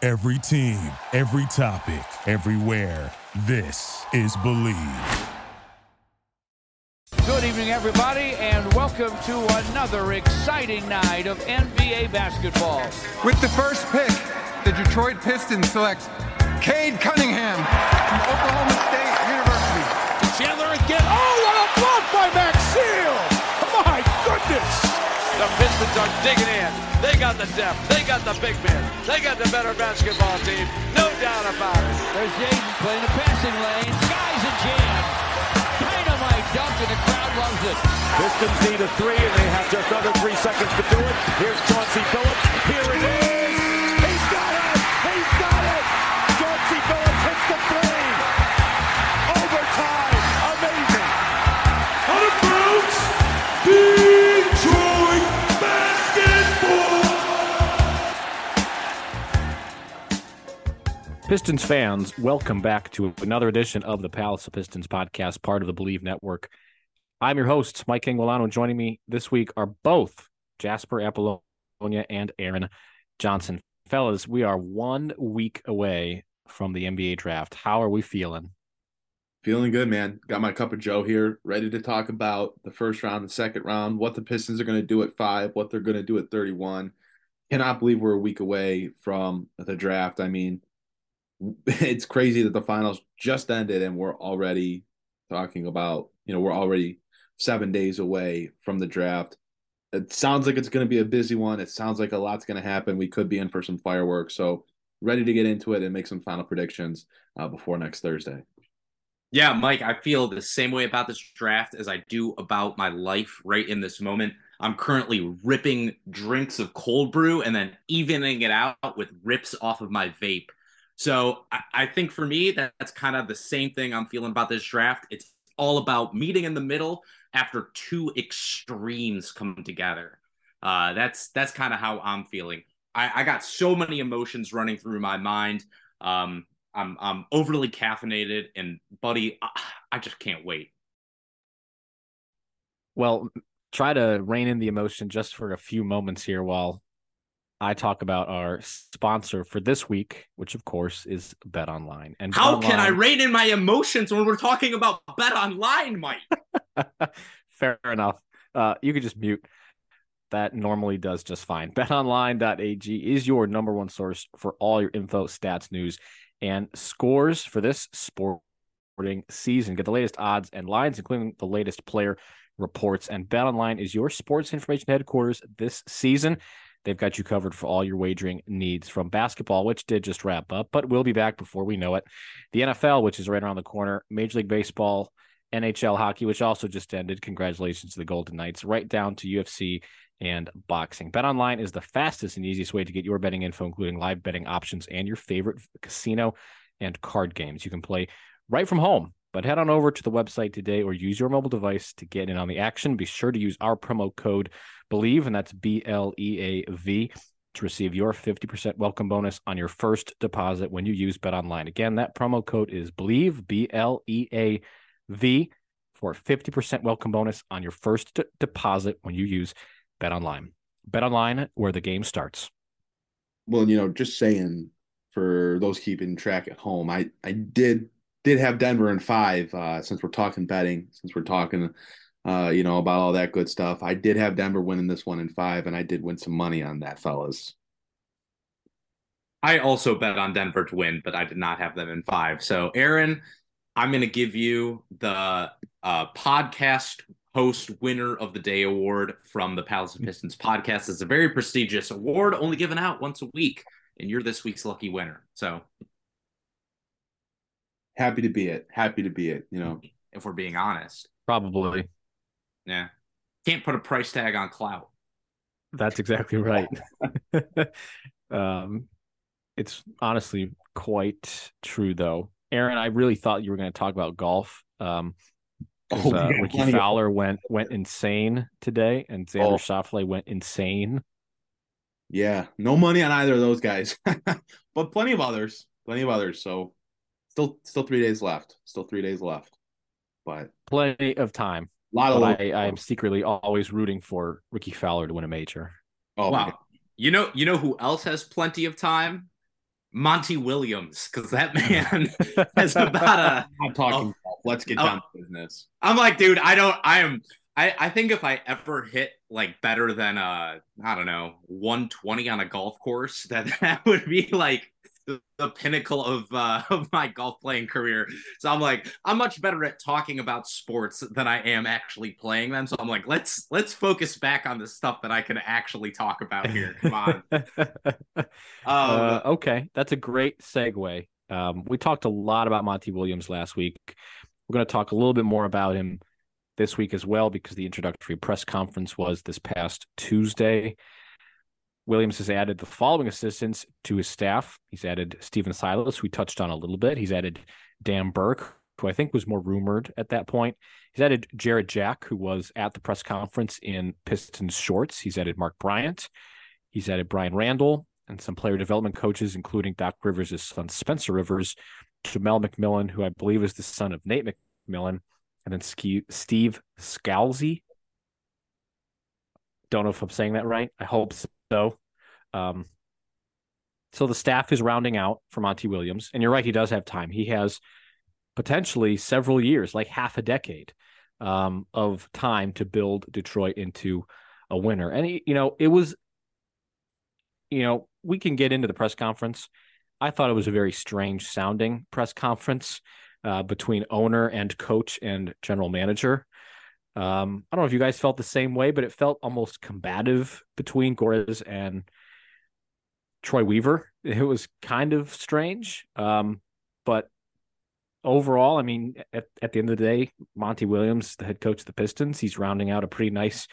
Every team, every topic, everywhere. This is Bleav. Good evening, everybody, and welcome to another exciting night of NBA basketball. With the first pick, the Detroit Pistons select Cade Cunningham from Oklahoma State University. Chandler again. Oh, what a block by Maxeel! The Pistons are digging in. They got the depth. They got the big men. They got the better basketball team. No doubt about it. There's Jaden playing the passing lane. Skies a jam. Dynamite dunk, and the crowd loves it. Pistons need a three, and they have just under three seconds to do it. Here's Chauncey Billups. Pistons fans, welcome back to another edition of the Palace of Pistons podcast, part of the Bleav Network. I'm your host, Mike Anguilano. Joining me this week are both Jasper Apollonia and Aaron Johnson. Fellas, we are one week away from the NBA draft. How are we feeling? Feeling good, man. Got my cup of Joe here, ready to talk about the first round, the second round, what the Pistons are going to do at five, what they're going to do at 31. Cannot believe we're a week away from the draft. I mean, it's crazy that the finals just ended and we're already talking about, you know, we're already seven days away from the draft. It sounds like it's going to be a busy one. It sounds like a lot's going to happen. We could be in for some fireworks. So, ready to get into it and make some final predictions uh, before next Thursday. Yeah, Mike, I feel the same way about this draft as I do about my life right in this moment. I'm currently ripping drinks of cold brew and then evening it out with rips off of my vape. So I, I think for me, that, that's kind of the same thing I'm feeling about this draft. It's all about meeting in the middle after two extremes come together. Uh, that's that's kind of how I'm feeling. I, I got so many emotions running through my mind. Um, I'm I'm overly caffeinated, and buddy, I, I just can't wait. Well, try to rein in the emotion just for a few moments here while I talk about our sponsor for this week, which of course is Bet Online. And How can I rein in my emotions when we're talking about Bet Online, Mike? Fair enough. Uh, you could just mute. That normally does just fine. BetOnline.ag is your number one source for all your info, stats, news, and scores for this sporting season. Get the latest odds and lines, including the latest player reports. And BetOnline is your sports information headquarters this season. They've got you covered for all your wagering needs from basketball, which did just wrap up, but we'll be back before we know it. The NFL, which is right around the corner, Major League Baseball, NHL hockey, which also just ended. Congratulations to the Golden Knights, right down to UFC and boxing. Bet online is the fastest and easiest way to get your betting info, including live betting options and your favorite casino and card games. You can play right from home, but head on over to the website today or use your mobile device to get in on the action. Be sure to use our promo code BLEAV, and that's B L E A V. To receive your 50% welcome bonus on your first deposit when you use Bet Online. Again, that promo code is BLEAV, B L E A V, for a 50% welcome bonus on your first d- deposit when you use Bet Online. Bet Online, where the game starts. Well, you know, just saying for those keeping track at home, I I did did have Denver in five. Uh, since we're talking betting, since we're talking, uh, you know, about all that good stuff, I did have Denver winning this one in five, and I did win some money on that, fellas. I also bet on Denver to win, but I did not have them in five. So, Aaron, I'm going to give you the uh, podcast host winner of the day award from the Palace of Pistons podcast. It's a very prestigious award, only given out once a week, and you're this week's lucky winner. So, Happy to be it. Happy to be it. You know, if we're being honest, Probably. yeah, can't put a price tag on clout. That's exactly right. um, it's honestly quite true, though. Aaron, I really thought you were going to talk about golf. Um, Oh, uh, yeah, Rickie plenty of- Fowler went went insane today, and Xander Oh. Schauffele went insane. Yeah, no money on either of those guys, but plenty of others, plenty of others. So still, still three days left. Still three days left, but Plenty of time. a lot of. But I, I am secretly always rooting for Rickie Fowler to win a major. oh wow. You know, you know who else has plenty of time? Monty Williams, because that man has about a. I'm talking. Oh. golf. Let's get Oh. down to business. I'm like, dude, I don't. I am. I I think if I ever hit like better than uh, I don't know, 120 on a golf course, that that would be like the, the pinnacle of uh of my golf playing career. So I'm like, I'm much better at talking about sports than I am actually playing them. So I'm like, let's let's focus back on the stuff that I can actually talk about here. Come on. Um, Uh, okay, that's a great segue. Um, we talked a lot about Monty Williams last week. We're going to talk a little bit more about him this week as well because the introductory press conference was this past Tuesday. Williams has added the following assistants to his staff. He's added Stephen Silas, who we touched on a little bit. He's added Dan Burke, who I think was more rumored at that point. He's added Jarrett Jack, who was at the press conference in Pistons shorts. He's added Mark Bryant. He's added Brian Randle and some player development coaches, including Doc Rivers' son Spencer Rivers, Jamelle McMillan, who I believe is the son of Nate McMillan, and then Steve Scalzi. Don't know if I'm saying that right. I hope so. Um, so the staff is rounding out for Monty Williams, and you're right, he does have time. He has potentially several years, like half a decade, um, of time to build Detroit into a winner. And he, you know, it was, you know, we can get into the press conference. I thought it was a very strange sounding press conference uh, between owner and coach and general manager. Um, I don't know if you guys felt the same way, but it felt almost combative between Gores and Troy Weaver. It was kind of strange. Um, but overall, I mean, at, at the end of the day, Monty Williams, the head coach of the Pistons, he's rounding out a pretty nice,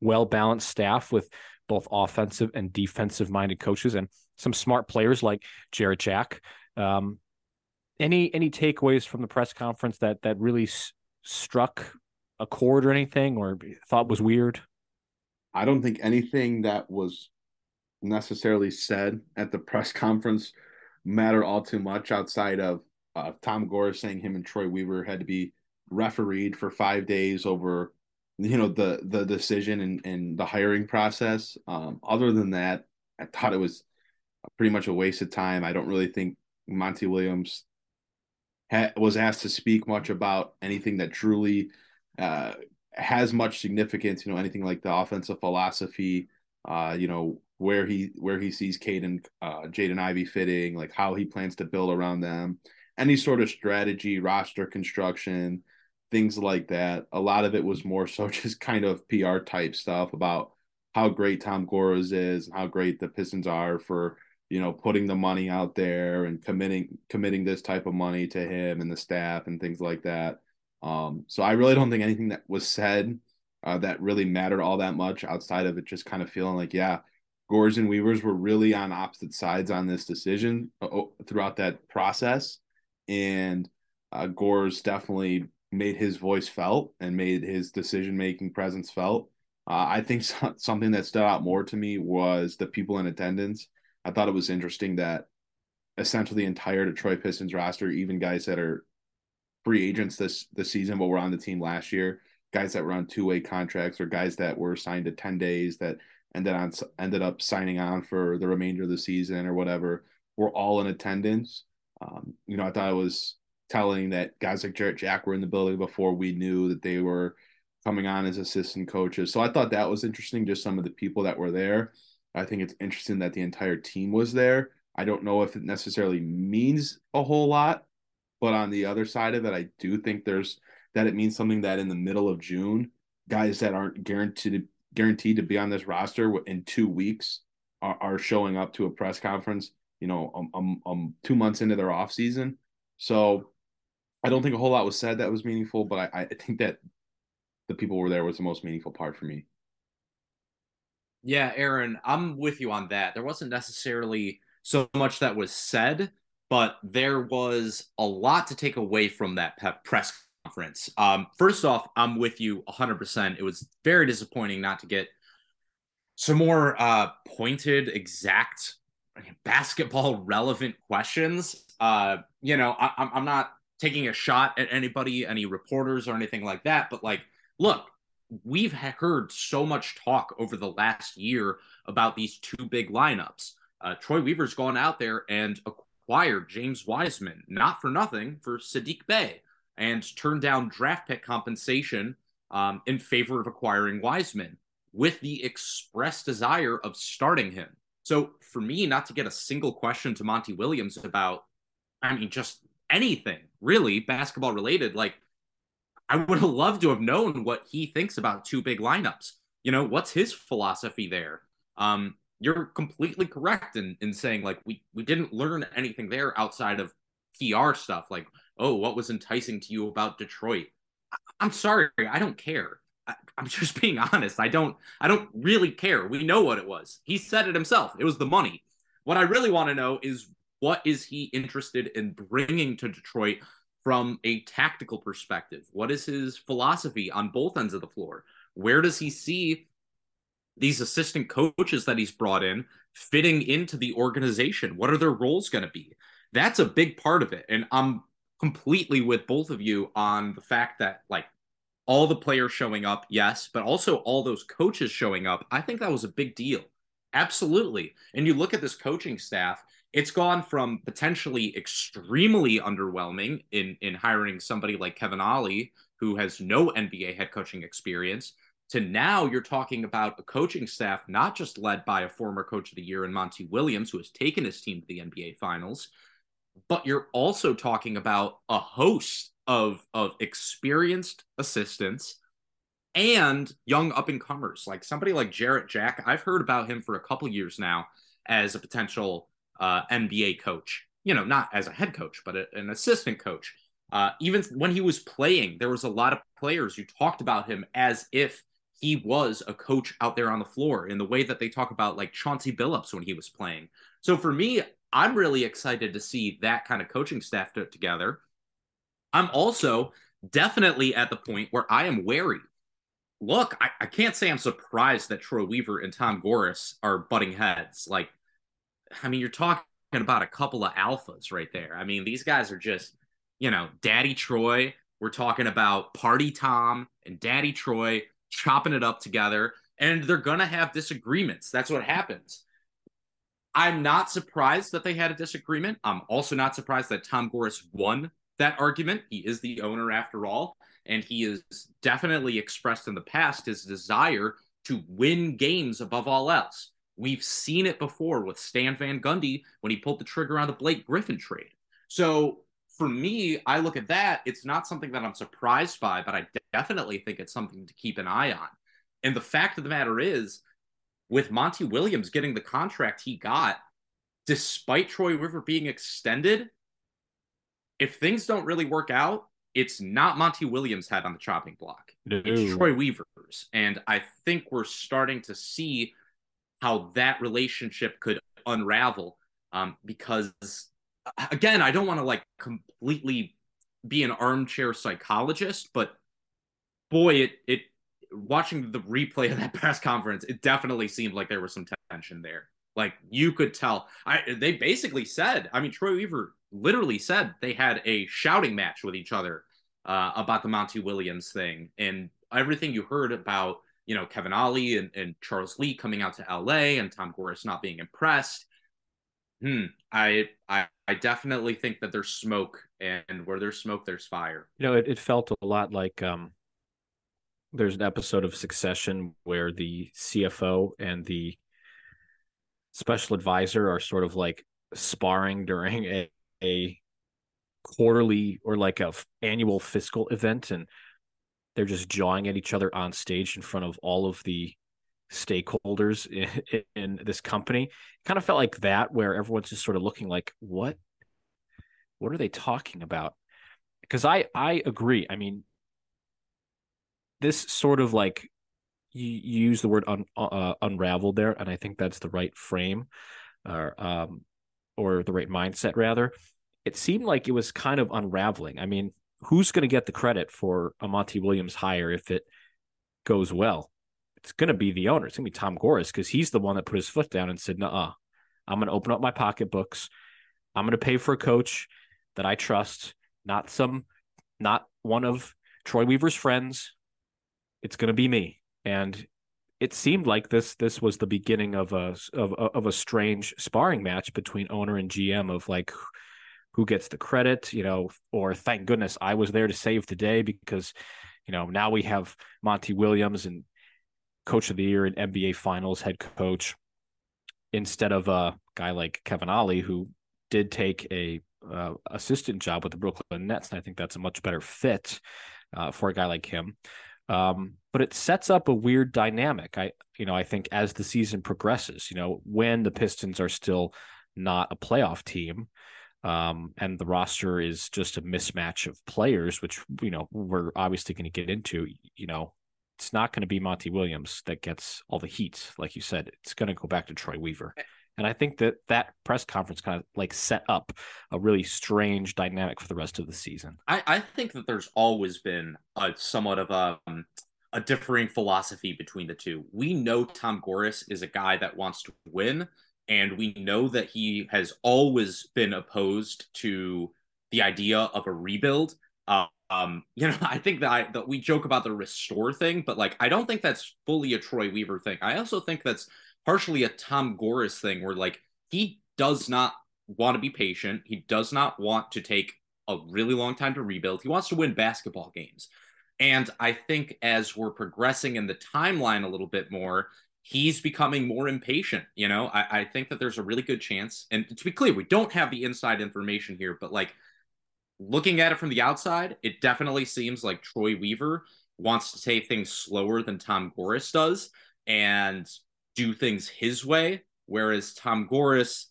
well balanced staff with both offensive and defensive minded coaches and some smart players like Jarrett Jack. Um, any any takeaways from the press conference that that really s- struck a chord or anything, or thought was weird? I don't think anything that was necessarily said at the press conference mattered all too much outside of uh, Tom Gores saying him and Troy Weaver had to be refereed for five days over, you know, the the decision and, and the hiring process. Um, other than that, I thought it was pretty much a waste of time. I don't really think Monty Williams ha- was asked to speak much about anything that truly uh, has much significance. You know, anything like the offensive philosophy. Uh, you know where he where he sees Caden uh, Jaden Ivy fitting, like how he plans to build around them, any sort of strategy, roster construction, things like that. A lot of it was more so just kind of PR type stuff about how great Tom Gores is, and how great the Pistons are for you know putting the money out there and committing committing this type of money to him and the staff and things like that. Um, so I really don't think anything that was said uh, that really mattered all that much outside of it just kind of feeling like yeah, Gores and Weavers were really on opposite sides on this decision uh, throughout that process, and uh, Gores definitely made his voice felt and made his decision making presence felt. Uh, I think so- something that stood out more to me was the people in attendance. I thought it was interesting that essentially the entire Detroit Pistons roster, even guys that are free agents this this season but were on the team last year, guys that were on two way contracts or guys that were signed to ten days that ended on ended up signing on for the remainder of the season or whatever, were all in attendance. Um, you know, I thought it was telling that guys like Jarrett Jack were in the building before we knew that they were coming on as assistant coaches. So I thought that was interesting, just some of the people that were there. I think it's interesting that the entire team was there. I don't know if it necessarily means a whole lot, but on the other side of it, I do think there's that it means something that in the middle of June, guys that aren't guaranteed guaranteed to be on this roster in two weeks are, are showing up to a press conference. You know, um, um, um, two months into their off season. So I don't think a whole lot was said that was meaningful, but I, I think that the people were there was the most meaningful part for me. Yeah, Aaron, I'm with you on that. There wasn't necessarily so much that was said, but there was a lot to take away from that press conference. Um, first off, I'm with you 100%. It was very disappointing not to get some more uh, pointed, exact basketball relevant questions. Uh, you know, I, I'm not taking a shot at anybody, any reporters or anything like that, but like, look, we've heard so much talk over the last year about these two big lineups. Uh, Troy Weaver's gone out there and acquired James Wiseman, not for nothing, for Saddiq Bey, and turned down draft pick compensation um, in favor of acquiring Wiseman with the express desire of starting him. So for me, not to get a single question to Monty Williams about, I mean, just anything really basketball related, like I would have loved to have known what he thinks about two big lineups. You know, what's his philosophy there? Um, you're completely correct in, in saying like we we didn't learn anything there outside of PR stuff. Like, oh, what was enticing to you about Detroit? I'm sorry, I don't care. I, I'm just being honest. I don't I don't really care. We know what it was. He said it himself. It was the money. What I really want to know is what is he interested in bringing to Detroit from a tactical perspective? What is his philosophy on both ends of the floor? Where does he see these assistant coaches that he's brought in fitting into the organization? What are their roles going to be? That's a big part of it. And I'm completely with both of you on the fact that, like, all the players showing up, yes, but also all those coaches showing up. I think that was a big deal. Absolutely. And you look at this coaching staff, it's gone from potentially extremely underwhelming in in hiring somebody like Kevin Ollie, who has no NBA head coaching experience, to now you're talking about a coaching staff not just led by a former coach of the year in Monty Williams, who has taken his team to the NBA finals, but you're also talking about a host of, of experienced assistants and young up and comers like somebody like Jarrett Jack. I've heard about him for a couple years now as a potential uh, NBA coach. You know, not as a head coach, but a, an assistant coach. Uh, even when he was playing, there was a lot of players who talked about him as if he was a coach out there on the floor in the way that they talk about like Chauncey Billups when he was playing. So for me, I'm really excited to see that kind of coaching staff put together. I'm also definitely at the point where I am wary. Look, I, I can't say I'm surprised that Troy Weaver and Tom Gores are butting heads. Like, I mean, you're talking about a couple of alphas right there. I mean, these guys are just, you know, Daddy Troy. We're talking about Party Tom and Daddy Troy chopping it up together, and they're going to have disagreements. That's what happens. I'm not surprised that they had a disagreement. I'm also not surprised that Tom Gores won that argument. He is the owner after all, and he has definitely expressed in the past his desire to win games above all else. We've seen it before with Stan Van Gundy when he pulled the trigger on the Blake Griffin trade. So for me, I look at that. It's not something that I'm surprised by, but I definitely think it's something to keep an eye on. And the fact of the matter is, with Monty Williams getting the contract he got, despite Troy Weaver being extended, if things don't really work out, it's not Monty Williams' head on the chopping block. No. It's Troy Weaver's. And I think we're starting to see how that relationship could unravel um, because again, I don't want to like completely be an armchair psychologist, but boy, it it watching the replay of that press conference, it definitely seemed like there was some tension there. Like you could tell. I they basically said, I mean, Troy Weaver literally said they had a shouting match with each other uh, about the Monty Williams thing and everything you heard about, you know, Kevin Ollie and, and Charles Lee coming out to LA and Tom Gores not being impressed. Hmm. I I I definitely think that there's smoke, and where there's smoke, there's fire. You know, it, it felt a lot like um, there's an episode of Succession where the CFO and the special advisor are sort of like sparring during a, a quarterly or like a annual fiscal event, and they're just jawing at each other on stage in front of all of the stakeholders in, in this company. It kind of felt like that, where everyone's just sort of looking like, what, what are they talking about? Because I, I agree. I mean, this sort of like you, use the word un, uh, unraveled there, and I think that's the right frame. Or um, or the right mindset rather, it seemed like it was kind of unraveling. I mean, who's going to get the credit for a Monty Williams hire if it goes well? It's going to be the owner. It's going to be Tom Gores because he's the one that put his foot down and said, "Nah, I'm going to open up my pocketbooks. I'm going to pay for a coach that I trust, not some, not one of Troy Weaver's friends. It's going to be me." And it seemed like this this was the beginning of a of of a strange sparring match between owner and GM of like who gets the credit, you know, or thank goodness I was there to save the day because, you know, now we have Monty Williams and coach of the year and NBA finals head coach instead of a guy like Kevin Ollie who did take a uh, assistant job with the Brooklyn Nets. And I think that's a much better fit uh, for a guy like him. Um, but it sets up a weird dynamic. I, you know, I think as the season progresses, you know, when the Pistons are still not a playoff team, um, and the roster is just a mismatch of players, which you know we're obviously going to get into. You know, it's not going to be Monty Williams that gets all the heat, like you said. It's going to go back to Troy Weaver. Eh. And I think that that press conference kind of like set up a really strange dynamic for the rest of the season. I, I think that there's always been a somewhat of a um, a differing philosophy between the two. We know Tom Gores is a guy that wants to win, and we know that he has always been opposed to the idea of a rebuild. Uh, um, you know, I think that, I, that we joke about the restore thing, but like I don't think that's fully a Troy Weaver thing. I also think that's partially a Tom Gores thing, where like he does not want to be patient. He does not want to take a really long time to rebuild. He wants to win basketball games. And I think as we're progressing in the timeline a little bit more, he's becoming more impatient. You know, I, I, think that there's a really good chance. And to be clear, we don't have the inside information here, but like looking at it from the outside, it definitely seems like Troy Weaver wants to take things slower than Tom Gores does and do things his way. Whereas Tom Gores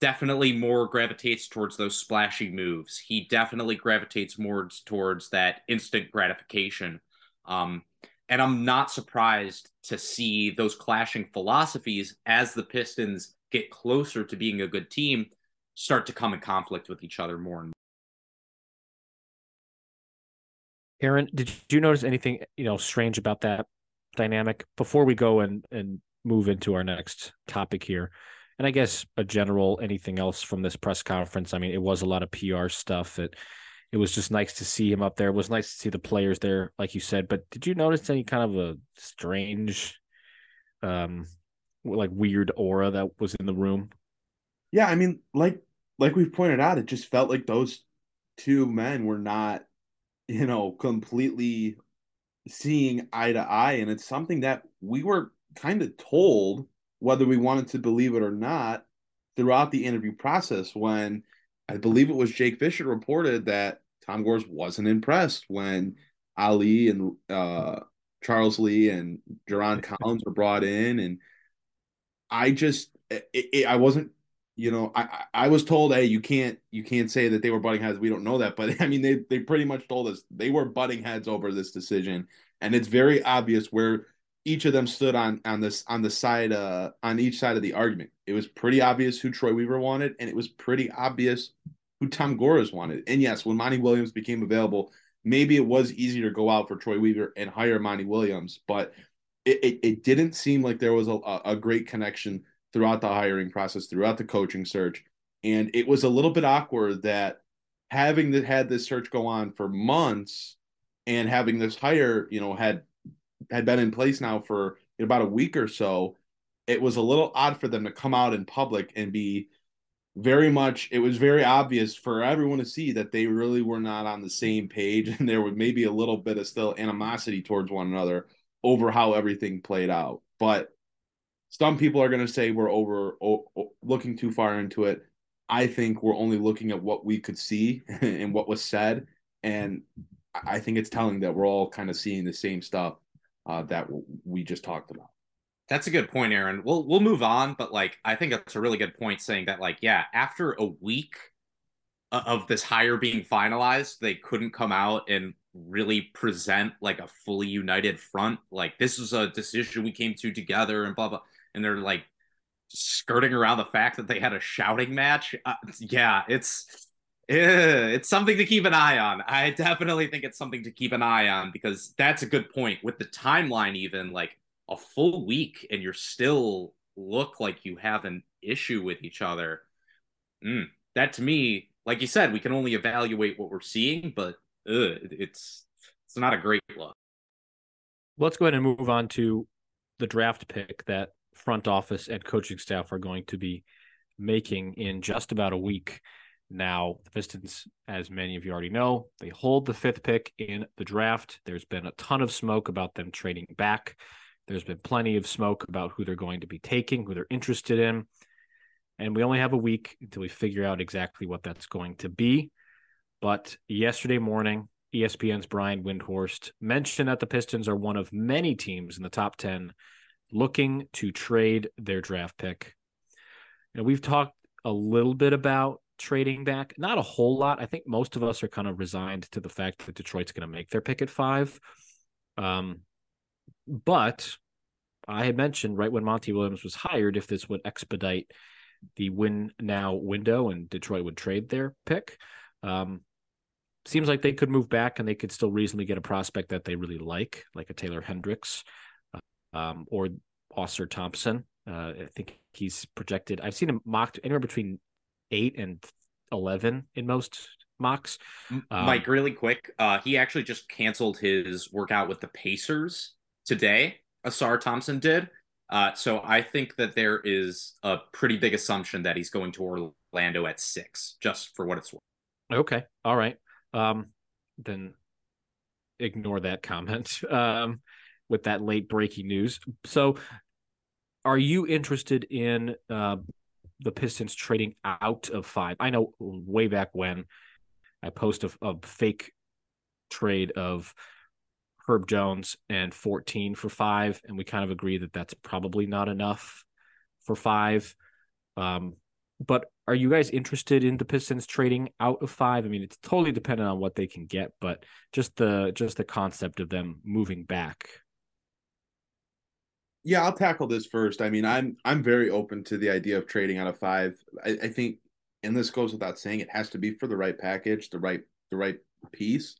definitely more gravitates towards those splashy moves. He definitely gravitates more towards that instant gratification. Um, and I'm not surprised to see those clashing philosophies as the Pistons get closer to being a good team start to come in conflict with each other more and more. Aaron, did you notice anything, you know, strange about that dynamic before we go and and move into our next topic here? And I guess a general anything else from this press conference. I mean, it was a lot of PR stuff. It it was just nice to see him up there. It was nice to see the players there, like you said. But did you notice any kind of a strange, um, like weird aura that was in the room? Yeah, I mean, like like we've pointed out, it just felt like those two men were not, you know, completely seeing eye to eye, and it's something that we were kind of told, whether we wanted to believe it or not, throughout the interview process when I believe it was Jake Fisher reported that Tom Gores wasn't impressed when Ollie and uh, Charles Lee and Jarron Collins were brought in, and I just it, it, I wasn't you know I I was told hey you can't you can't say that they were butting heads we don't know that but I mean they they pretty much told us they were butting heads over this decision and it's very obvious where each of them stood on on this on the side uh on each side of the argument. It was pretty obvious who Troy Weaver wanted, and it was pretty obvious who Tom Gores wanted. And yes, when Monty Williams became available, maybe it was easier to go out for Troy Weaver and hire Monty Williams, but it, it, it didn't seem like there was a, a great connection throughout the hiring process, throughout the coaching search. And it was a little bit awkward that having the, had this search go on for months and having this hire, you know, had had been in place now for about a week or so, it was a little odd for them to come out in public and be very much it was very obvious for everyone to see that they really were not on the same page and there was maybe a little bit of still animosity towards one another over how everything played out but some people are going to say we're over o- looking too far into it i think we're only looking at what we could see and what was said and i think it's telling that we're all kind of seeing the same stuff uh, that we just talked about. That's a good point, Aaron. We'll we'll move on, but like I think that's a really good point, saying that like yeah, after a week of this hire being finalized, they couldn't come out and really present like a fully united front. Like this is a decision we came to together, and blah blah. And they're like skirting around the fact that they had a shouting match. Uh, yeah, it's eh, it's something to keep an eye on. I definitely think it's something to keep an eye on because that's a good point with the timeline. Even like a full week, and you're still look like you have an issue with each other. Mm, that to me, like you said, we can only evaluate what we're seeing, but it's it's not a great look. Let's go ahead and move on to the draft pick that front office and coaching staff are going to be making in just about a week. Now, the Pistons, as many of you already know, they hold the fifth pick in the draft. There's been a ton of smoke about them trading back. There's been plenty of smoke about who they're going to be taking, who they're interested in. And we only have a week until we figure out exactly what that's going to be. But yesterday morning, ESPN's Brian Windhorst mentioned that the Pistons are one of many teams in the top 10 looking to trade their draft pick. And we've talked a little bit about trading back, not a whole lot. I think most of us are kind of resigned to the fact that Detroit's going to make their pick at five. Um, but I had mentioned right when Monty Williams was hired, if this would expedite the win now window and Detroit would trade their pick. Um, seems like they could move back and they could still reasonably get a prospect that they really like, like a Taylor Hendricks um, or Ausar Thompson. Uh, I think he's projected. I've seen him mocked anywhere between eight and eleven in most mocks. Um, Mike, really quick, uh, he actually just canceled his workout with the Pacers today. Ausar Thompson did. Uh, so I think that there is a pretty big assumption that he's going to Orlando at six, just for what it's worth. Okay, all right. Um, then ignore that comment. Um, with that late breaking news. So, are you interested in uh, the Pistons trading out of five? I know way back when I post a, a fake trade of Herb Jones and 14 for five, and we kind of agree that that's probably not enough for five. Um, but are you guys interested in the Pistons trading out of five? I mean, it's totally dependent on what they can get, but just the just the concept of them moving back yeah, I'll tackle this first. I mean, I'm I'm very open to the idea of trading out of five. I, I think, and this goes without saying, it has to be for the right package, the right the right piece.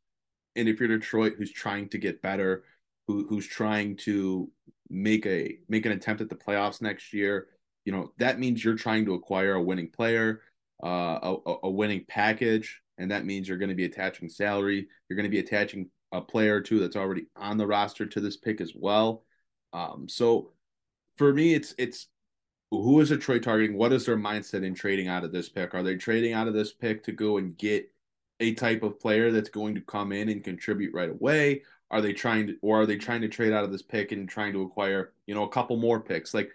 And if you're Detroit, who's trying to get better, who who's trying to make a make an attempt at the playoffs next year, you know that means you're trying to acquire a winning player, uh, a, a winning package, and that means you're going to be attaching salary. You're going to be attaching a player or two that's already on the roster to this pick as well. Um, so for me, it's it's who is Detroit targeting? What is their mindset in trading out of this pick? Are they trading out of this pick to go and get a type of player that's going to come in and contribute right away? Are they trying to, or are they trying to trade out of this pick and trying to acquire, you know, a couple more picks? Like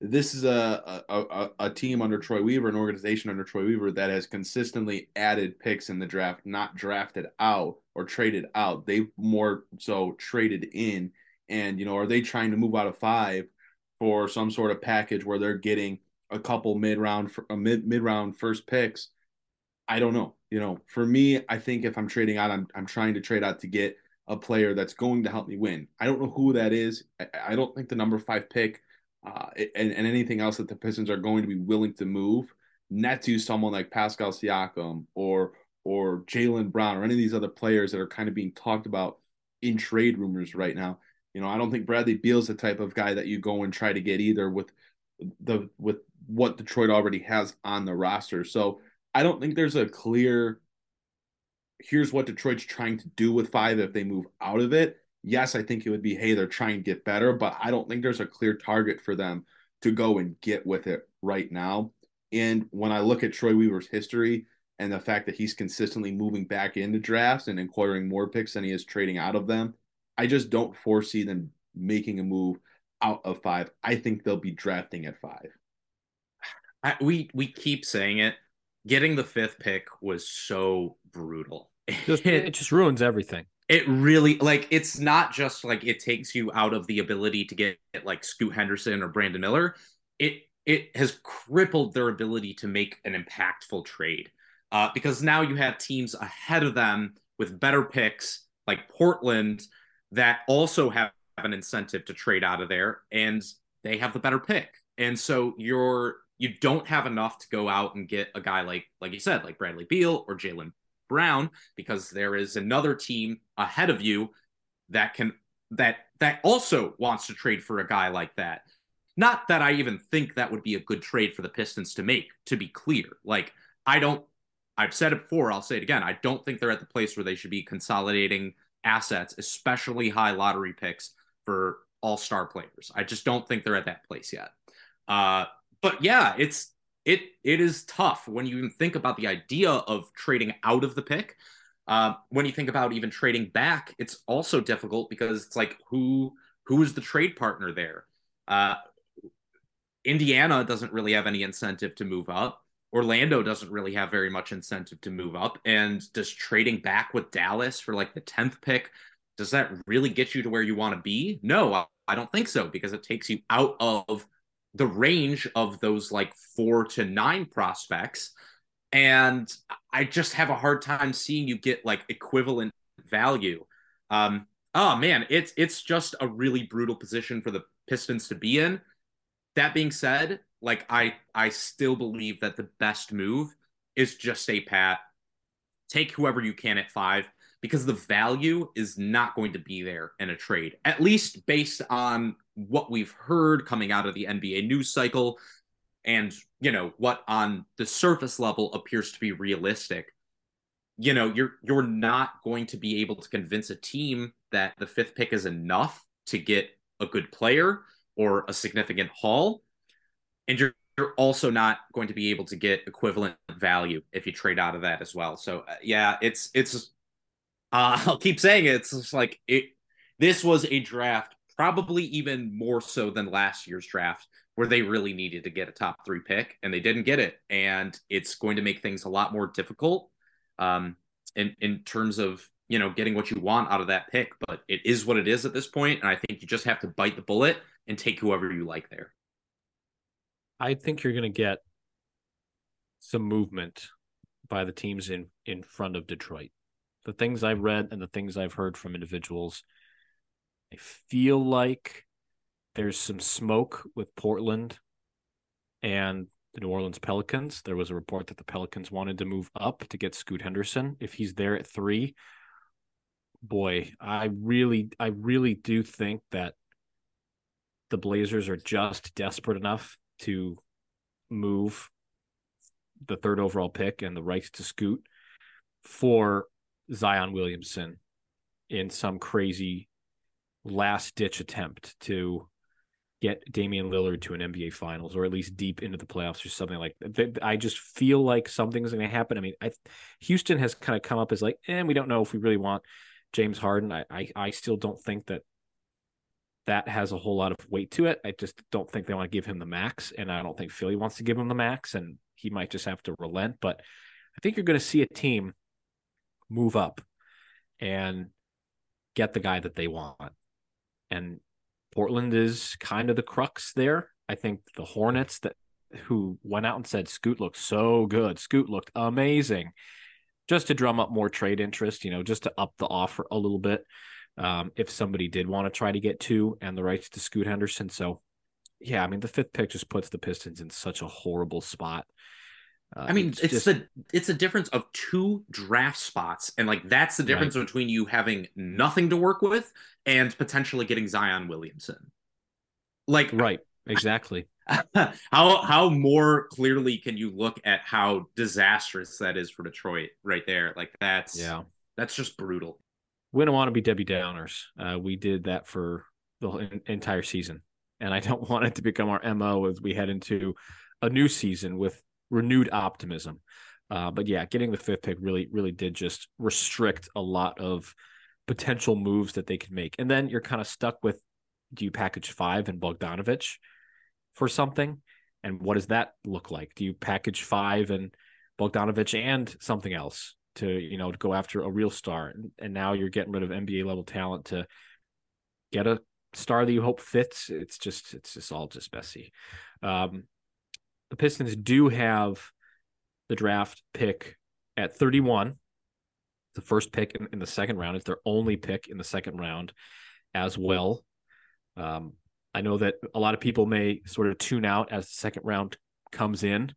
this is a a, a, a team under Troy Weaver, an organization under Troy Weaver that has consistently added picks in the draft, not drafted out or traded out. They've more so traded in and you know, are they trying to move out of five for some sort of package where they're getting a couple mid round, a mid mid round first picks? I don't know. You know, for me, I think if I'm trading out, I'm I'm trying to trade out to get a player that's going to help me win. I don't know who that is. I, I don't think the number five pick uh, and, and anything else that the Pistons are going to be willing to move net to someone like Pascal Siakam or or Jaylen Brown or any of these other players that are kind of being talked about in trade rumors right now. You know, I don't think Bradley Beal's the type of guy that you go and try to get either with the with what Detroit already has on the roster. So I don't think there's a clear here's what Detroit's trying to do with five if they move out of it. Yes, I think it would be, hey, they're trying to get better, but I don't think there's a clear target for them to go and get with it right now. And when I look at Troy Weaver's history and the fact that he's consistently moving back into drafts and acquiring more picks than he is trading out of them, I just don't foresee them making a move out of five. I think they'll be drafting at five. I, we we keep saying it. Getting the fifth pick was so brutal. Just, it just ruins everything. It really like it's not just like it takes you out of the ability to get like Scoot Henderson or Brandon Miller. It it has crippled their ability to make an impactful trade. Uh, because now you have teams ahead of them with better picks like Portland that also have an incentive to trade out of there and they have the better pick. And so you're you don't have enough to go out and get a guy like like you said, like Bradley Beal or Jaylen Brown, because there is another team ahead of you that can that that also wants to trade for a guy like that. Not that I even think that would be a good trade for the Pistons to make, to be clear. Like, I don't, I've said it before, I'll say it again. I don't think they're at the place where they should be consolidating assets, especially high lottery picks for all star players. I just don't think they're at that place yet. Uh, but yeah, it's, it, it is tough when you think about the idea of trading out of the pick. Uh, when you think about even trading back, it's also difficult because it's like who who is the trade partner there? Uh, Indiana doesn't really have any incentive to move up. Orlando doesn't really have very much incentive to move up. And does trading back with Dallas for like the 10th pick, does that really get you to where you want to be? No, I don't think so because it takes you out of the range of those like four to nine prospects. And I just have a hard time seeing you get like equivalent value. Um, oh man, it's it's just a really brutal position for the Pistons to be in that being said, like I I still believe that the best move is just stay pat. Take whoever you can at 5 because the value is not going to be there in a trade. At least based on what we've heard coming out of the NBA news cycle and, you know, what on the surface level appears to be realistic. You know, you're you're not going to be able to convince a team that the 5th pick is enough to get a good player or a significant haul. And you're, you're also not going to be able to get equivalent value if you trade out of that as well. So uh, yeah, it's it's uh, I'll keep saying it. It's just like it. This was a draft, probably even more so than last year's draft, where they really needed to get a top three pick and they didn't get it, and it's going to make things a lot more difficult. Um, in in terms of you know getting what you want out of that pick, but it is what it is at this point, and I think you just have to bite the bullet and take whoever you like there. I think you're going to get some movement by the teams in in front of Detroit. The things I've read and the things I've heard from individuals, I feel like there's some smoke with Portland and the New Orleans Pelicans. There was a report that the Pelicans wanted to move up to get Scoot Henderson. If he's there at three, boy, I really, I really do think that the Blazers are just desperate enough to move the third overall pick and the rights to scoot for Zion Williamson in some crazy last ditch attempt to get Damian Lillard to an NBA finals or at least deep into the playoffs or something like that. I just feel like something's going to happen. I mean, I, Houston has kind of come up as like, and eh, we don't know if we really want James Harden. I, I, I still don't think that that has a whole lot of weight to it. I just don't think they want to give him the max, and I don't think Philly wants to give him the max, and he might just have to relent. But I think you're going to see a team move up and get the guy that they want. And Portland is kind of the crux there. I think the Hornets that who went out and said Scoot looked so good. Scoot looked amazing. Just to drum up more trade interest, you know, just to up the offer a little bit um, if somebody did want to try to get two and the rights to Scoot Henderson. So, yeah, I mean, the fifth pick just puts the Pistons in such a horrible spot. Uh, I mean, it's, it's just... the it's a difference of two draft spots, and like that's the difference right. between you having nothing to work with and potentially getting Zion Williamson. Like, right, exactly. how how more clearly can you look at how disastrous that is for Detroit right there? Like that's yeah, that's just brutal we don't want to be Debbie Downers. Uh, we did that for the entire season, and I don't want it to become our mo as we head into a new season with renewed optimism. Uh, but yeah, getting the fifth pick really, really did just restrict a lot of potential moves that they could make, and then you're kind of stuck with: do you package five and Bogdanovich for something, and what does that look like? Do you package five and Bogdanovich and something else? To you know to go after a real star and, now you're getting rid of nba level talent to get a star that you hope fits. It's just it's just all just messy. Um the pistons do have the draft pick at 31 the first pick in, in the second round it's their only pick in the second round as well. Um I know that a lot of people may sort of tune out as the second round comes in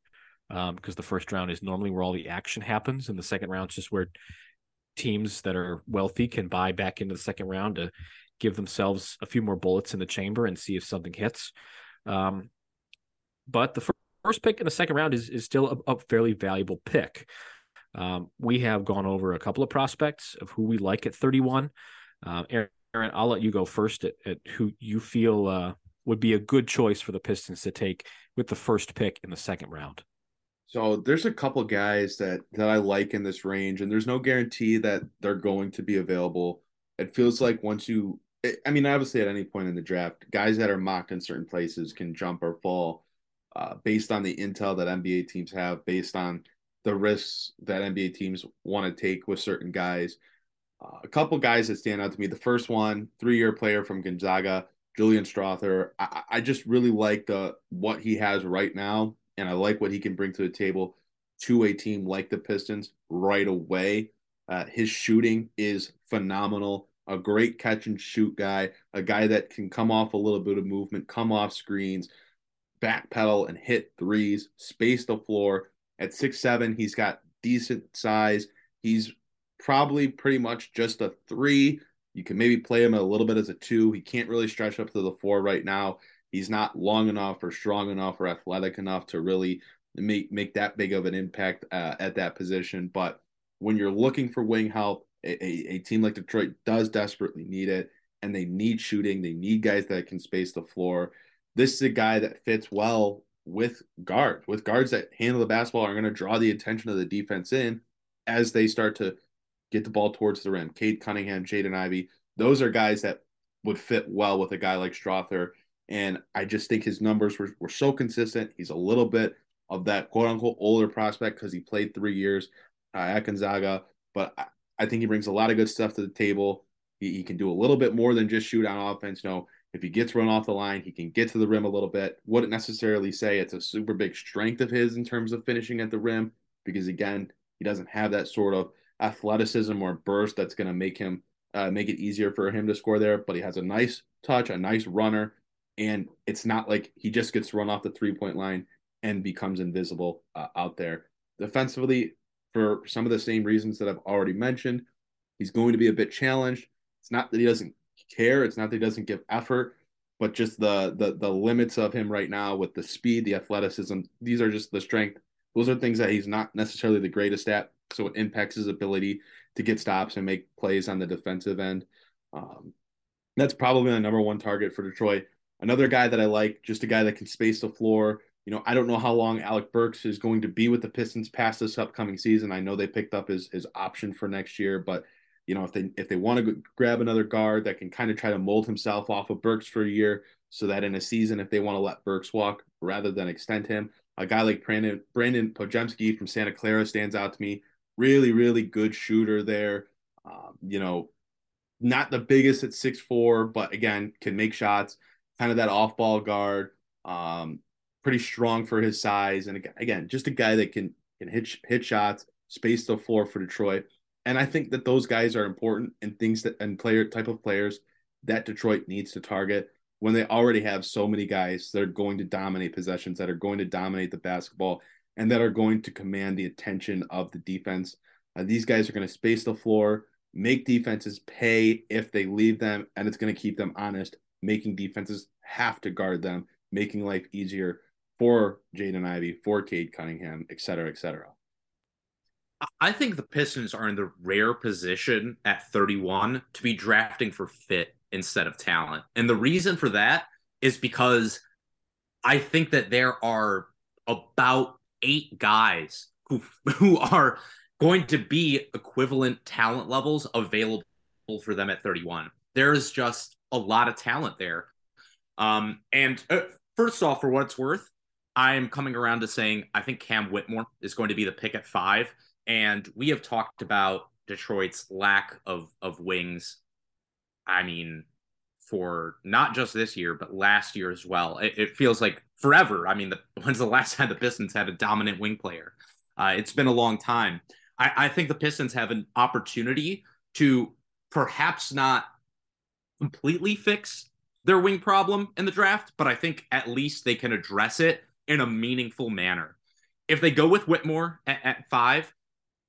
because um, the first round is normally where all the action happens, and the second round is just where teams that are wealthy can buy back into the second round to give themselves a few more bullets in the chamber and see if something hits. Um, but the first pick in the second round is is still a, a fairly valuable pick. Um, we have gone over a couple of prospects of who we like at 31. Uh, Aaron, I'll let you go first at, at who you feel uh, would be a good choice for the Pistons to take with the first pick in the second round. So there's a couple guys that that I like in this range, and there's no guarantee that they're going to be available. It feels like once you, I mean, obviously at any point in the draft, guys that are mocked in certain places can jump or fall uh, based on the intel that NBA teams have, based on the risks that NBA teams want to take with certain guys. Uh, a couple guys that stand out to me. The first one, three-year player from Gonzaga, Julian Strawther. I, I just really like the what he has right now, and I like what he can bring to the table to a team like the Pistons right away. Uh, his shooting is phenomenal. A great catch and shoot guy, a guy that can come off a little bit of movement, come off screens, backpedal and hit threes, space the floor. At six seven, he's got decent size. He's probably pretty much just a three. You can maybe play him a little bit as a two. He can't really stretch up to the four right now. He's not long enough or strong enough or athletic enough to really make make that big of an impact uh, at that position. But when you're looking for wing help, a, a, a team like Detroit does desperately need it, and they need shooting. They need guys that can space the floor. This is a guy that fits well with guards, with guards that handle the basketball are going to draw the attention of the defense in as they start to get the ball towards the rim. Cade Cunningham, Jaden Ivey, those are guys that would fit well with a guy like Strawther. And I just think his numbers were, were so consistent. He's a little bit of that quote unquote older prospect because he played three years uh, at Gonzaga. But I, I, think he brings a lot of good stuff to the table. He, he can do a little bit more than just shoot on offense. You know, if he gets run off the line, he can get to the rim a little bit. Wouldn't necessarily say it's a super big strength of his in terms of finishing at the rim because again, he doesn't have that sort of athleticism or burst that's going to make him uh, make it easier for him to score there. But he has a nice touch, a nice runner, and it's not like he just gets run off the three point line and becomes invisible uh, out there. Defensively, for some of the same reasons that I've already mentioned, he's going to be a bit challenged. It's not that he doesn't care. It's not that he doesn't give effort, but just the the the limits of him right now with the speed, the athleticism. These are just the strength. Those are things that he's not necessarily the greatest at. So it impacts his ability to get stops and make plays on the defensive end. Um, that's probably the number one target for Detroit. Another guy that I like, just a guy that can space the floor. You know, I don't know how long Alec Burks is going to be with the Pistons past this upcoming season. I know they picked up his his option for next year, but you know, if they if they want to grab another guard that can kind of try to mold himself off of Burks for a year, so that in a season, if they want to let Burks walk rather than extend him, a guy like Brandon Brandon Podziemski from Santa Clara stands out to me. Really, really good shooter there. Um, you know, not the biggest at six four, but again can make shots. Kind of that off ball guard. Um, pretty strong for his size, and again, just a guy that can can hit hit shots, space the floor for Detroit. And I think that those guys are important and things that and player type of players that Detroit needs to target when they already have so many guys that are going to dominate possessions, that are going to dominate the basketball, and that are going to command the attention of the defense. Uh, these guys are going to space the floor, make defenses pay if they leave them, and it's going to keep them honest, making defenses have to guard them, making life easier for Jaden Ivey, for Cade Cunningham, et cetera, et cetera. I think the Pistons are in the rare position at 31 to be drafting for fit instead of talent. And the reason for that is because I think that there are about eight guys who who are going to be equivalent talent levels available for them at 31. There's just a lot of talent there. Um, and uh, first off, for what it's worth, I'm coming around to saying I think Cam Whitmore is going to be the pick at five. And we have talked about Detroit's lack of of wings. I mean, for not just this year, but last year as well. It, it feels like forever. I mean, the, when's the last time the Pistons had a dominant wing player? Uh, it's been a long time. I, I think the Pistons have an opportunity to perhaps not completely fix their wing problem in the draft, but I think at least they can address it in a meaningful manner. If they go with Whitmore at, at five,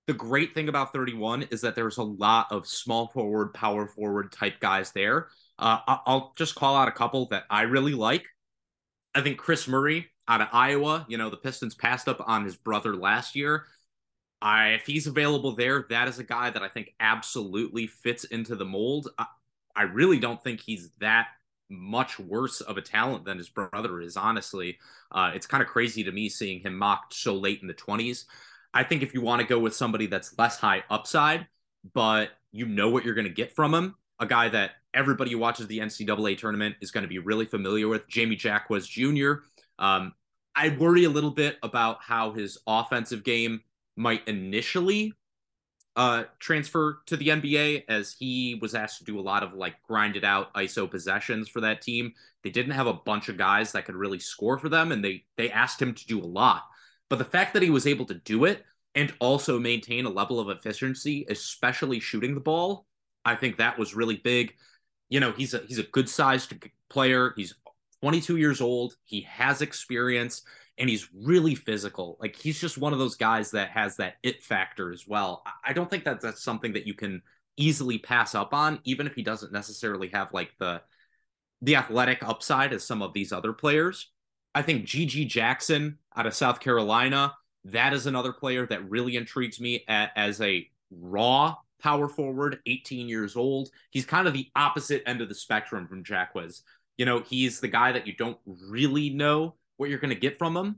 the great thing about 31 is that there's a lot of small forward, power forward type guys there. Uh, I'll just call out a couple that I really like. I think Kris Murray out of Iowa, you know, the Pistons passed up on his brother last year. I, if he's available there, that is a guy that I think absolutely fits into the mold. I, I really don't think he's that much worse of a talent than his brother is, honestly. Uh, it's kind of crazy to me seeing him mocked so late in the 20s. I think if you want to go with somebody that's less high upside, but you know what you're going to get from him, a guy that everybody who watches the NCAA tournament is going to be really familiar with, Jaime Jaquez Jr. Um, I worry a little bit about how his offensive game might initially uh, transfer to the NBA as he was asked to do a lot of like grinded out ISO possessions for that team. They didn't have a bunch of guys that could really score for them, and they they asked him to do a lot. But the fact that he was able to do it and also maintain a level of efficiency, especially shooting the ball, I think that was really big. You know, he's a he's a good sized player. He's 22 years old. He has experience and he's really physical. Like he's just one of those guys that has that it factor as well. I don't think that that's something that you can easily pass up on, even if he doesn't necessarily have like the the athletic upside as some of these other players. I think GG Jackson out of South Carolina, that is another player that really intrigues me as a raw power forward, 18 years old. He's kind of the opposite end of the spectrum from Jaquez. You know, he's the guy that you don't really know what you're going to get from him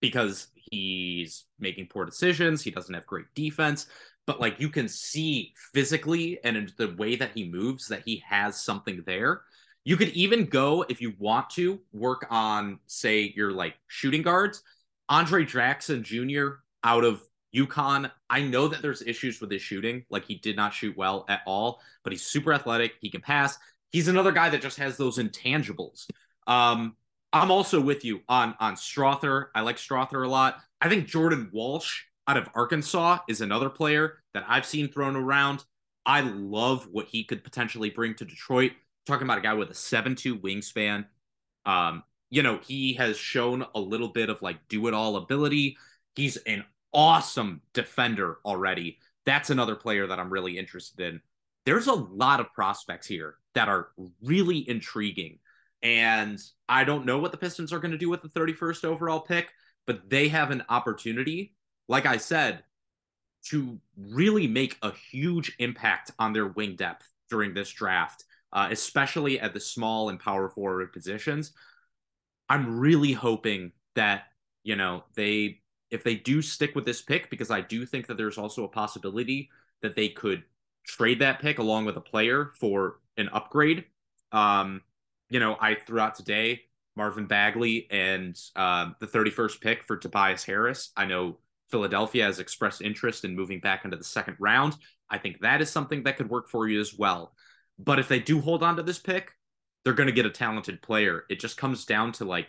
because he's making poor decisions. He doesn't have great defense, but like you can see physically and in the way that he moves that he has something there. You could even go if you want to work on, say, your like shooting guards. Andre Jackson Jr. out of UConn. I know that there's issues with his shooting. Like he did not shoot well at all, but he's super athletic. He can pass. He's another guy that just has those intangibles. Um, I'm also with you on on Strawther. I like Strawther a lot. I think Jordan Walsh out of Arkansas is another player that I've seen thrown around. I love what he could potentially bring to Detroit. Talking about a guy with a 7-2 wingspan. Um, you know, he has shown a little bit of like do it all ability. He's an awesome defender already. That's another player that I'm really interested in. There's a lot of prospects here that are really intriguing. And I don't know what the Pistons are going to do with the 31st overall pick, but they have an opportunity, like I said, to really make a huge impact on their wing depth during this draft, uh, especially at the small and power forward positions. I'm really hoping that, you know, they, if they do stick with this pick, because I do think that there's also a possibility that they could trade that pick along with a player for an upgrade. Um, you know, I threw out today Marvin Bagley and um, the 31st pick for Tobias Harris. I know Philadelphia has expressed interest in moving back into the second round. I think that is something that could work for you as well. But if they do hold on to this pick, they're going to get a talented player. It just comes down to like,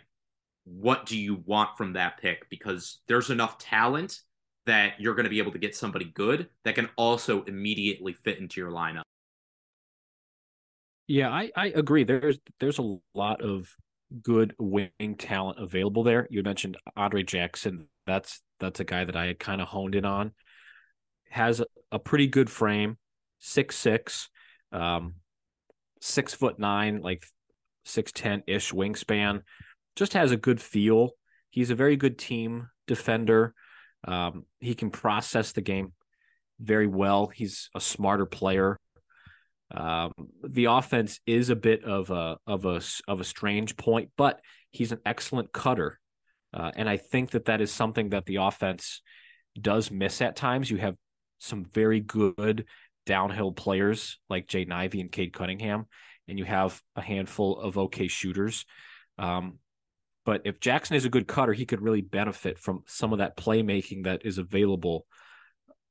what do you want from that pick? Because there's enough talent that you're going to be able to get somebody good that can also immediately fit into your lineup. Yeah, I, I agree. There's there's a lot of good wing talent available there. You mentioned Andre Jackson. That's that's a guy that I had kind of honed in on. Has a, a pretty good frame, six six, um, six foot nine, like six ten ish wingspan. Just has a good feel. He's a very good team defender. Um, he can process the game very well. He's a smarter player. Um, the offense is a bit of a of a of a strange point, but he's an excellent cutter, uh, and I think that that is something that the offense does miss at times. You have some very good downhill players like Jaden Ivey and Cade Cunningham, and you have a handful of okay shooters. Um, but if Jackson is a good cutter, he could really benefit from some of that playmaking that is available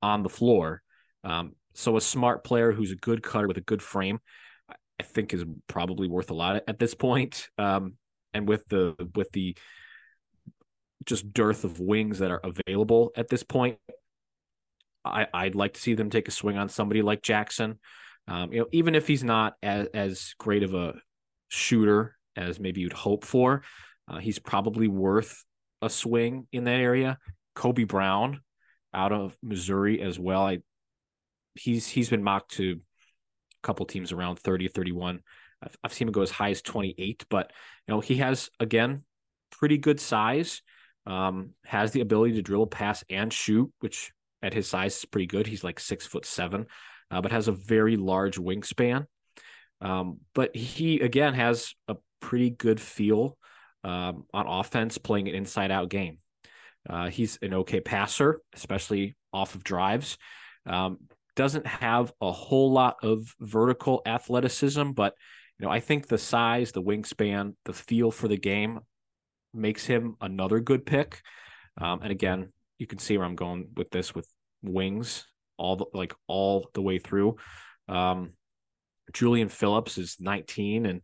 on the floor. Um, so a smart player who's a good cutter with a good frame, I think is probably worth a lot at this point. Um, and with the with the just dearth of wings that are available at this point, I, I'd like to see them take a swing on somebody like Jackson. Um, you know, even if he's not as, as great of a shooter as maybe you'd hope for. Uh, he's probably worth a swing in that area. Kobe Brown out of Missouri as well. I he's he's been mocked to a couple teams around 30 31. I've, I've seen him go as high as 28, but you know, he has again pretty good size. Um, has the ability to dribble, pass, and shoot, which at his size is pretty good. He's like six foot seven, uh, but has a very large wingspan. Um, but he again has a pretty good feel um, on offense, playing an inside out game. Uh, he's an okay passer, especially off of drives. Um, doesn't have a whole lot of vertical athleticism, but you know I think the size, the wingspan, the feel for the game makes him another good pick. Um, and again, you can see where I'm going with this with wings all the like all the way through. Um, Julian Phillips is 19 and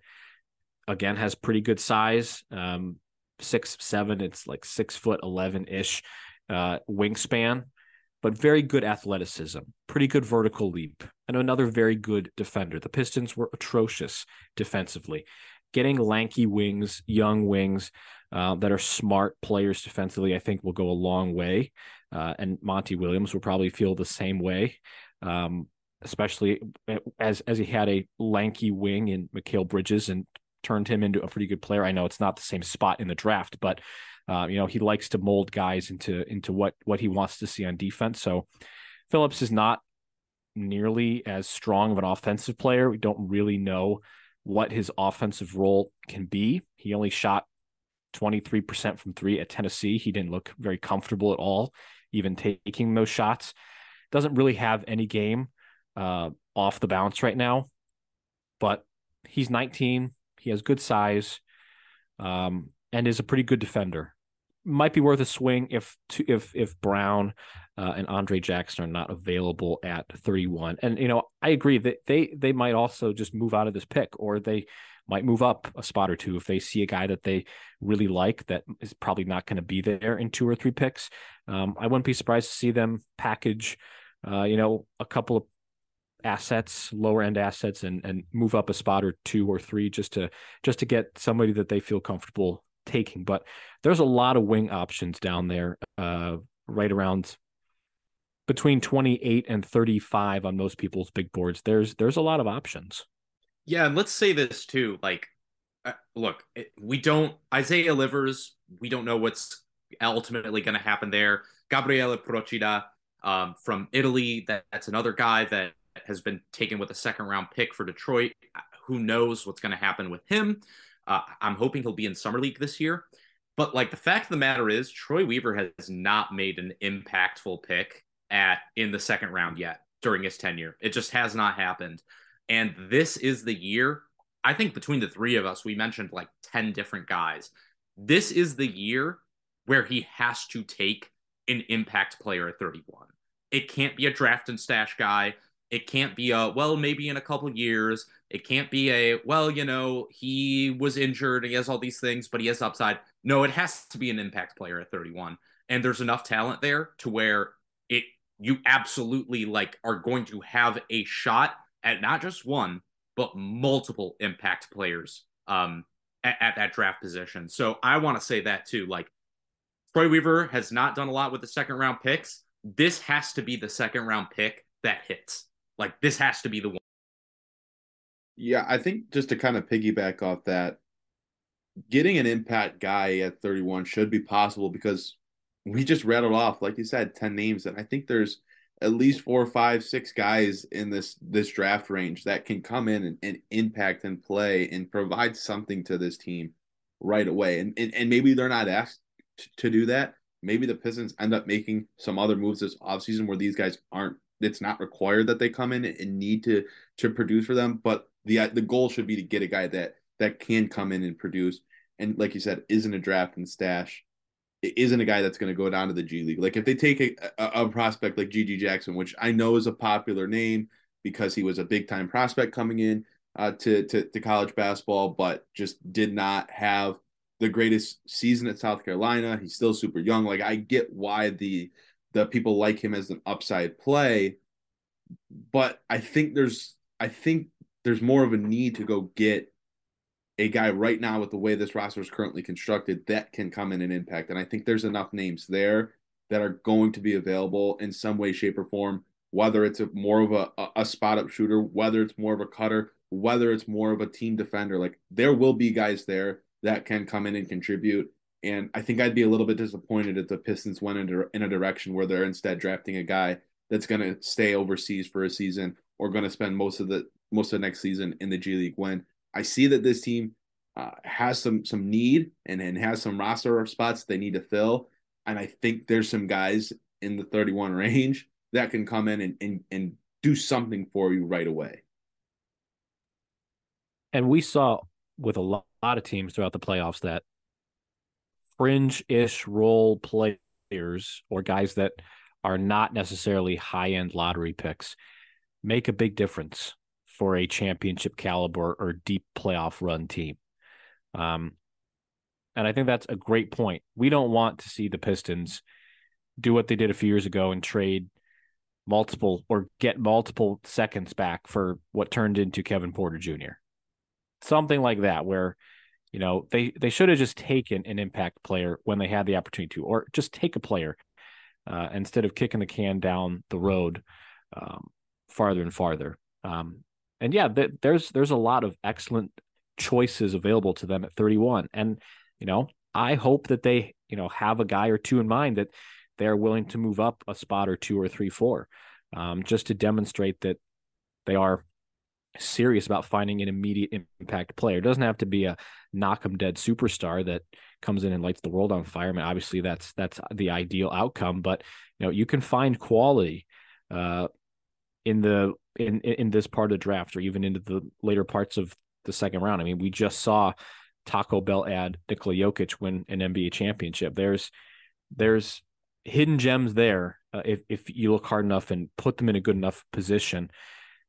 again has pretty good size. Um, six seven, it's like six foot eleven ish uh, wingspan, but very good athleticism, pretty good vertical leap, and another very good defender. The Pistons were atrocious defensively. Getting lanky wings, young wings uh, that are smart players defensively, I think will go a long way. Uh, and Monty Williams will probably feel the same way. Um, especially as as he had a lanky wing in Mikal Bridges and turned him into a pretty good player. I know it's not the same spot in the draft, but uh, you know he likes to mold guys into into what what he wants to see on defense. So Phillips is not nearly as strong of an offensive player. We don't really know what his offensive role can be. He only shot 23% from three at Tennessee. He didn't look very comfortable at all, even taking those shots. Doesn't really have any game uh, off the bounce right now, but he's 19. He has good size, um, and is a pretty good defender. Might be worth a swing if if if Brown uh, and Andre Jackson are not available at 31. And you know, I agree that they they might also just move out of this pick, or they might move up a spot or two if they see a guy that they really like that is probably not going to be there in two or three picks. Um, I wouldn't be surprised to see them package, uh, you know, a couple of assets, lower end assets, and and move up a spot or two or three just to just to get somebody that they feel comfortable taking. But there's a lot of wing options down there, uh, right around between 28 and 35 on most people's big boards. There's there's a lot of options. Yeah, and let's say this too. Like, uh, look, we don't Isaiah Livers. We don't know what's ultimately going to happen there. Gabriele Procida um, from Italy. That, that's another guy that has been taken with a second round pick for Detroit. Who knows what's going to happen with him? Uh, I'm hoping he'll be in summer league this year. But like the fact of the matter is, Troy Weaver has not made an impactful pick at in the second round yet during his tenure. It just has not happened. And this is the year. I think between the three of us, we mentioned like 10 different guys. This is the year where he has to take an impact player at 31. It can't be a draft and stash guy. It can't be a well, maybe in a couple years. It can't be a well, you know, he was injured. He has all these things, but he has upside. No, it has to be an impact player at 31. And there's enough talent there to where it you absolutely like are going to have a shot at not just one, but multiple impact players um at, at that draft position. So I want to say that too. Like Troy Weaver has not done a lot with the second round picks. This has to be the second round pick that hits. Like this has to be the one. Yeah, I think just to kind of piggyback off that, getting an impact guy at 31 should be possible because we just rattled off, like you said, 10 names. And I think there's at least four, five, six guys in this this draft range that can come in and, and impact and play and provide something to this team right away. And and, and maybe they're not asked to, to do that. Maybe the Pistons end up making some other moves this offseason where these guys aren't it's not required that they come in and need to to produce for them, but the the goal should be to get a guy that that can come in and produce. And like you said, isn't a draft and stash. It isn't a guy that's going to go down to the G League. Like if they take a, a, a prospect like GG Jackson, which I know is a popular name because he was a big time prospect coming in uh, to, to to college basketball, but just did not have the greatest season at South Carolina. He's still super young. Like I get why the that people like him as an upside play. But I think there's I think there's more of a need to go get a guy right now with the way this roster is currently constructed that can come in and impact. And I think there's enough names there that are going to be available in some way, shape, or form. Whether it's a, more of a, a spot up shooter, whether it's more of a cutter, whether it's more of a team defender, like there will be guys there that can come in and contribute. And I think I'd be a little bit disappointed if the Pistons went in, in a direction where they're instead drafting a guy that's going to stay overseas for a season or going to spend most of the most of the next season in the G League. When I see that this team uh, has some some need and, and has some roster spots they need to fill, and I think there's some guys in the 31 range that can come in and and, and do something for you right away. And we saw with a lot of teams throughout the playoffs that fringe-ish role players or guys that are not necessarily high-end lottery picks make a big difference for a championship caliber or deep playoff run team. Um, and I think that's a great point. We don't want to see the Pistons do what they did a few years ago and trade multiple or get multiple seconds back for what turned into Kevin Porter Jr. Something like that, where you know they they should have just taken an impact player when they had the opportunity to, or just take a player uh, instead of kicking the can down the road um, farther and farther. Um, and yeah, th- there's there's a lot of excellent choices available to them at 31, and you know I hope that they you know have a guy or two in mind that they're willing to move up a spot or two or three, four, um, just to demonstrate that they are serious about finding an immediate impact player. It doesn't have to be a knock 'em dead superstar that comes in and lights the world on fire. I mean, obviously that's that's the ideal outcome, but you know, you can find quality uh, in the in in this part of the draft or even into the later parts of the second round. I mean, we just saw Taco Bell ad Nikola Jokic win an NBA championship. There's there's hidden gems there uh, if if you look hard enough and put them in a good enough position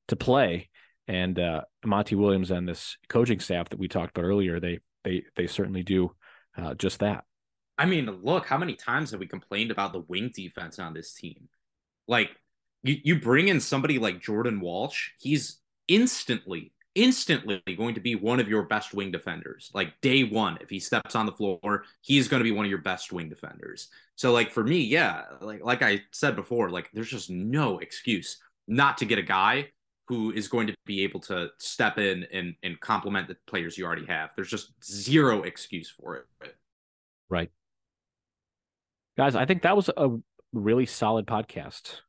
to play. And uh, Monty Williams and this coaching staff that we talked about earlier, they they they certainly do uh, just that. I mean, look, how many times have we complained about the wing defense on this team? Like, you, you bring in somebody like Jordan Walsh, he's instantly, instantly going to be one of your best wing defenders. Like, day one, if he steps on the floor, he's going to be one of your best wing defenders. So, like, for me, yeah, like, like I said before, like, there's just no excuse not to get a guy who is going to be able to step in and, and complement the players you already have. There's just zero excuse for it. Right. Guys, I think that was a really solid podcast.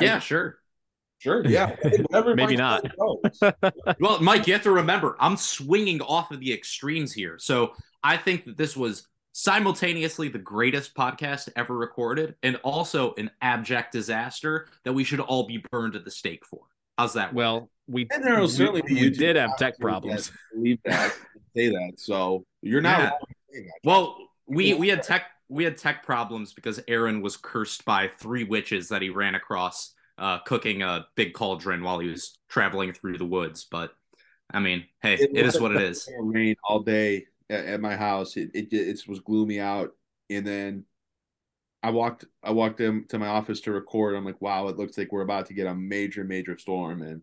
Yeah, I, sure. Sure. Yeah. Maybe not. well, Mike, you have to remember, I'm swinging off of the extremes here. So I think that this was simultaneously the greatest podcast ever recorded and also an abject disaster that we should all be burned at the stake for. How's that? Well, we and there will certainly we, we did have tech problems. Believe that, say that. So you're not. Yeah. Well, we we had tech we had tech problems because Aaron was cursed by three witches that he ran across uh, cooking a big cauldron while he was traveling through the woods. But I mean, hey, it, it is what it is. Rain all day at, at my house. It, it it was gloomy out, and then I walked I walked into my office to record. I'm like, wow, it looks like we're about to get a major major storm. And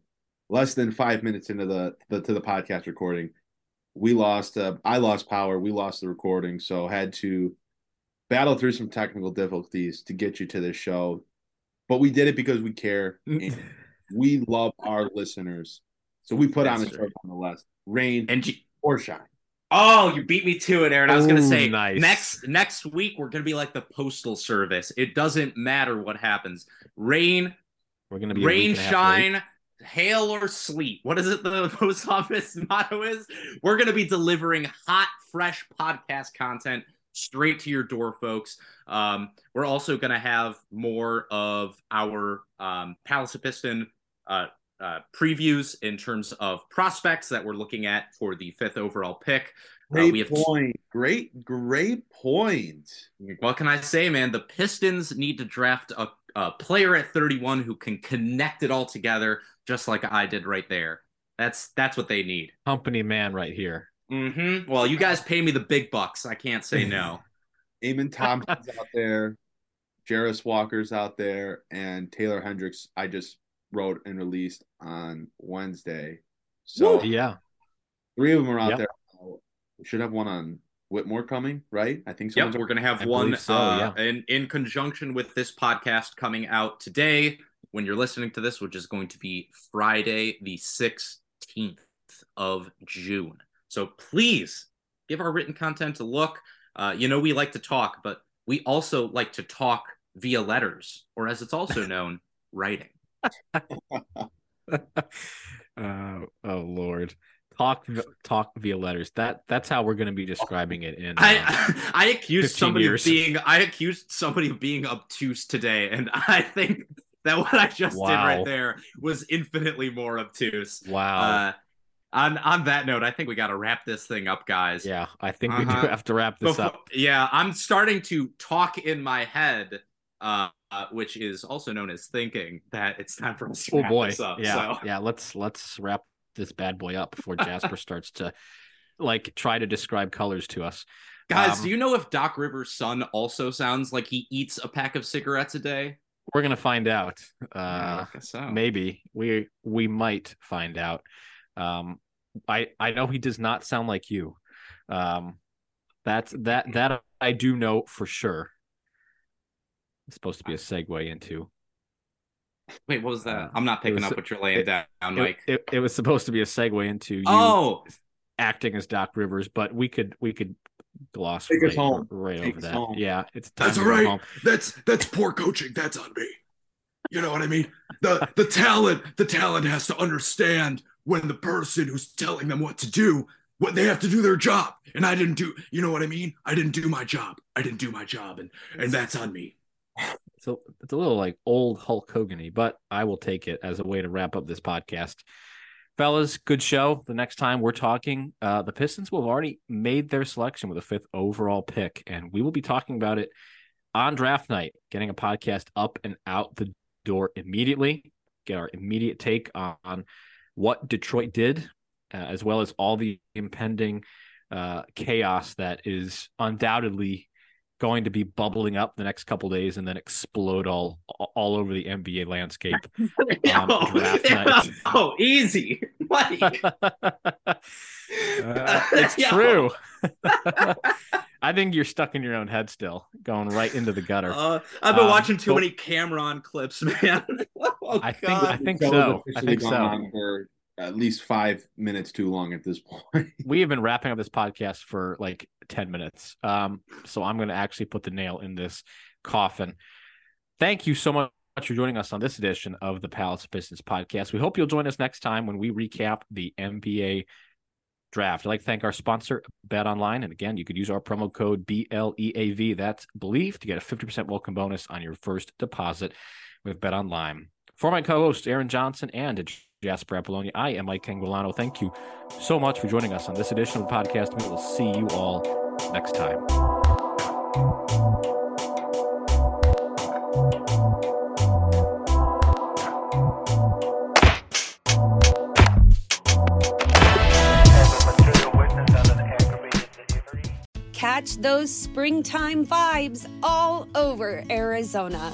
less than five minutes into the, the to the podcast recording, we lost. Uh, I lost power. We lost the recording, so had to battle through some technical difficulties to get you to this show. But we did it because we care. we love our listeners. So we put That's on a show nonetheless. Rain and or shine. Oh, you beat me to it, Aaron. I was gonna say nice. next next week we're gonna be like the postal service. It doesn't matter what happens. Rain, we're gonna be rain, shine, hail or sleet. What is it? The post office motto is we're gonna be delivering hot, fresh podcast content straight to your door, folks. Um, we're also gonna have more of our um, Palace Piston uh, uh, previews in terms of prospects that we're looking at for the fifth overall pick. Uh, great uh, we have point. T- great, great point. What can I say, man? The Pistons need to draft a, a player at 31 who can connect it all together, just like I did right there. That's that's what they need. Company man, right here. Mm-hmm. Well, you guys pay me the big bucks. I can't say no. Amen Thompson's out there, Jarace Walker's out there, and Taylor Hendricks. I just wrote and released on Wednesday. So yeah, three of them are out Yep. there. We should have one on Whitmore coming, right? I think Yep, someone's we're gonna have I one so, uh, yeah. in in conjunction with this podcast coming out today. When you're listening to this, which is going to be Friday, the 16th of June. So please give our written content a look. Uh, you know we like to talk, but we also like to talk via letters, or as it's also known, writing. uh, oh Lord, talk talk via letters. That that's how we're going to be describing it in. uh, I I accused somebody years. of being I accused somebody of being obtuse today, and I think that what I just did right there was infinitely more obtuse. wow. Uh, on on that note, I think we got to wrap this thing up, guys. yeah, I think we do uh-huh. have to wrap this Befo- up. yeah, I'm starting to talk in my head, uh, uh, which is also known as thinking that it's time for us to Oh boy, up. yeah, So. yeah. Let's let's wrap this bad boy up before Jasper starts to like try to describe colors to us. Guys, Um, do you know if Doc Rivers' son also sounds like he eats a pack of cigarettes a day? We're gonna find out. Uh, so. maybe we we might find out. Um, I I know he does not sound like you. Um, that's that that I do know for sure. It's supposed to be a segue into. Wait, what was that? Uh, I'm not picking was- up what you're laying it- down, It, Mike. it, it was supposed to be a segue into you oh, acting as Doc Rivers, but we could we could gloss Take right, home. right Take over that. home. Yeah, it's time That's to right. home. That's that's poor coaching. That's on me. You know what I mean? The the talent, the talent has to understand when the person who's telling them what to do, what they have to do their job. And I didn't do, you know what I mean? I didn't do my job. I didn't do my job, and and that's on me. It's a, it's a little like old Hulk Hogan but I will take it as a way to wrap up this podcast. Fellas, good show. The next time we're talking, uh, the Pistons will have already made their selection with a fifth overall pick, and we will be talking about it on draft night, getting a podcast up and out the door immediately, get our immediate take on what Detroit did, uh, as well as all the impending uh, chaos that is undoubtedly going to be bubbling up the next couple days and then explode all all over the NBA landscape. oh, draft yeah. night. oh, easy, Mike. Uh, it's true. I think you're stuck in your own head still, going right into the gutter. Uh, I've been Um, watching too but- many Cameron clips, man. oh, I think I think so. I think so. for at least five minutes too long at this point. We have been wrapping up this podcast for like 10 minutes. Um, so I'm going to actually put the nail in this coffin. Thank you so much for joining us on this edition of the Palace Pistons podcast. We hope you'll join us next time when we recap the NBA draft. I'd like to thank our sponsor, BetOnline. And again, you could use our promo code BLEAV. That's believe to get a 50% welcome bonus on your first deposit with BetOnline. For my co-host Aaron Johnson and Jasper Apollonia, I am Mike Anguilano. Thank you so much for joining us on this edition of the podcast. We will see you all next time. Catch those springtime vibes all over Arizona.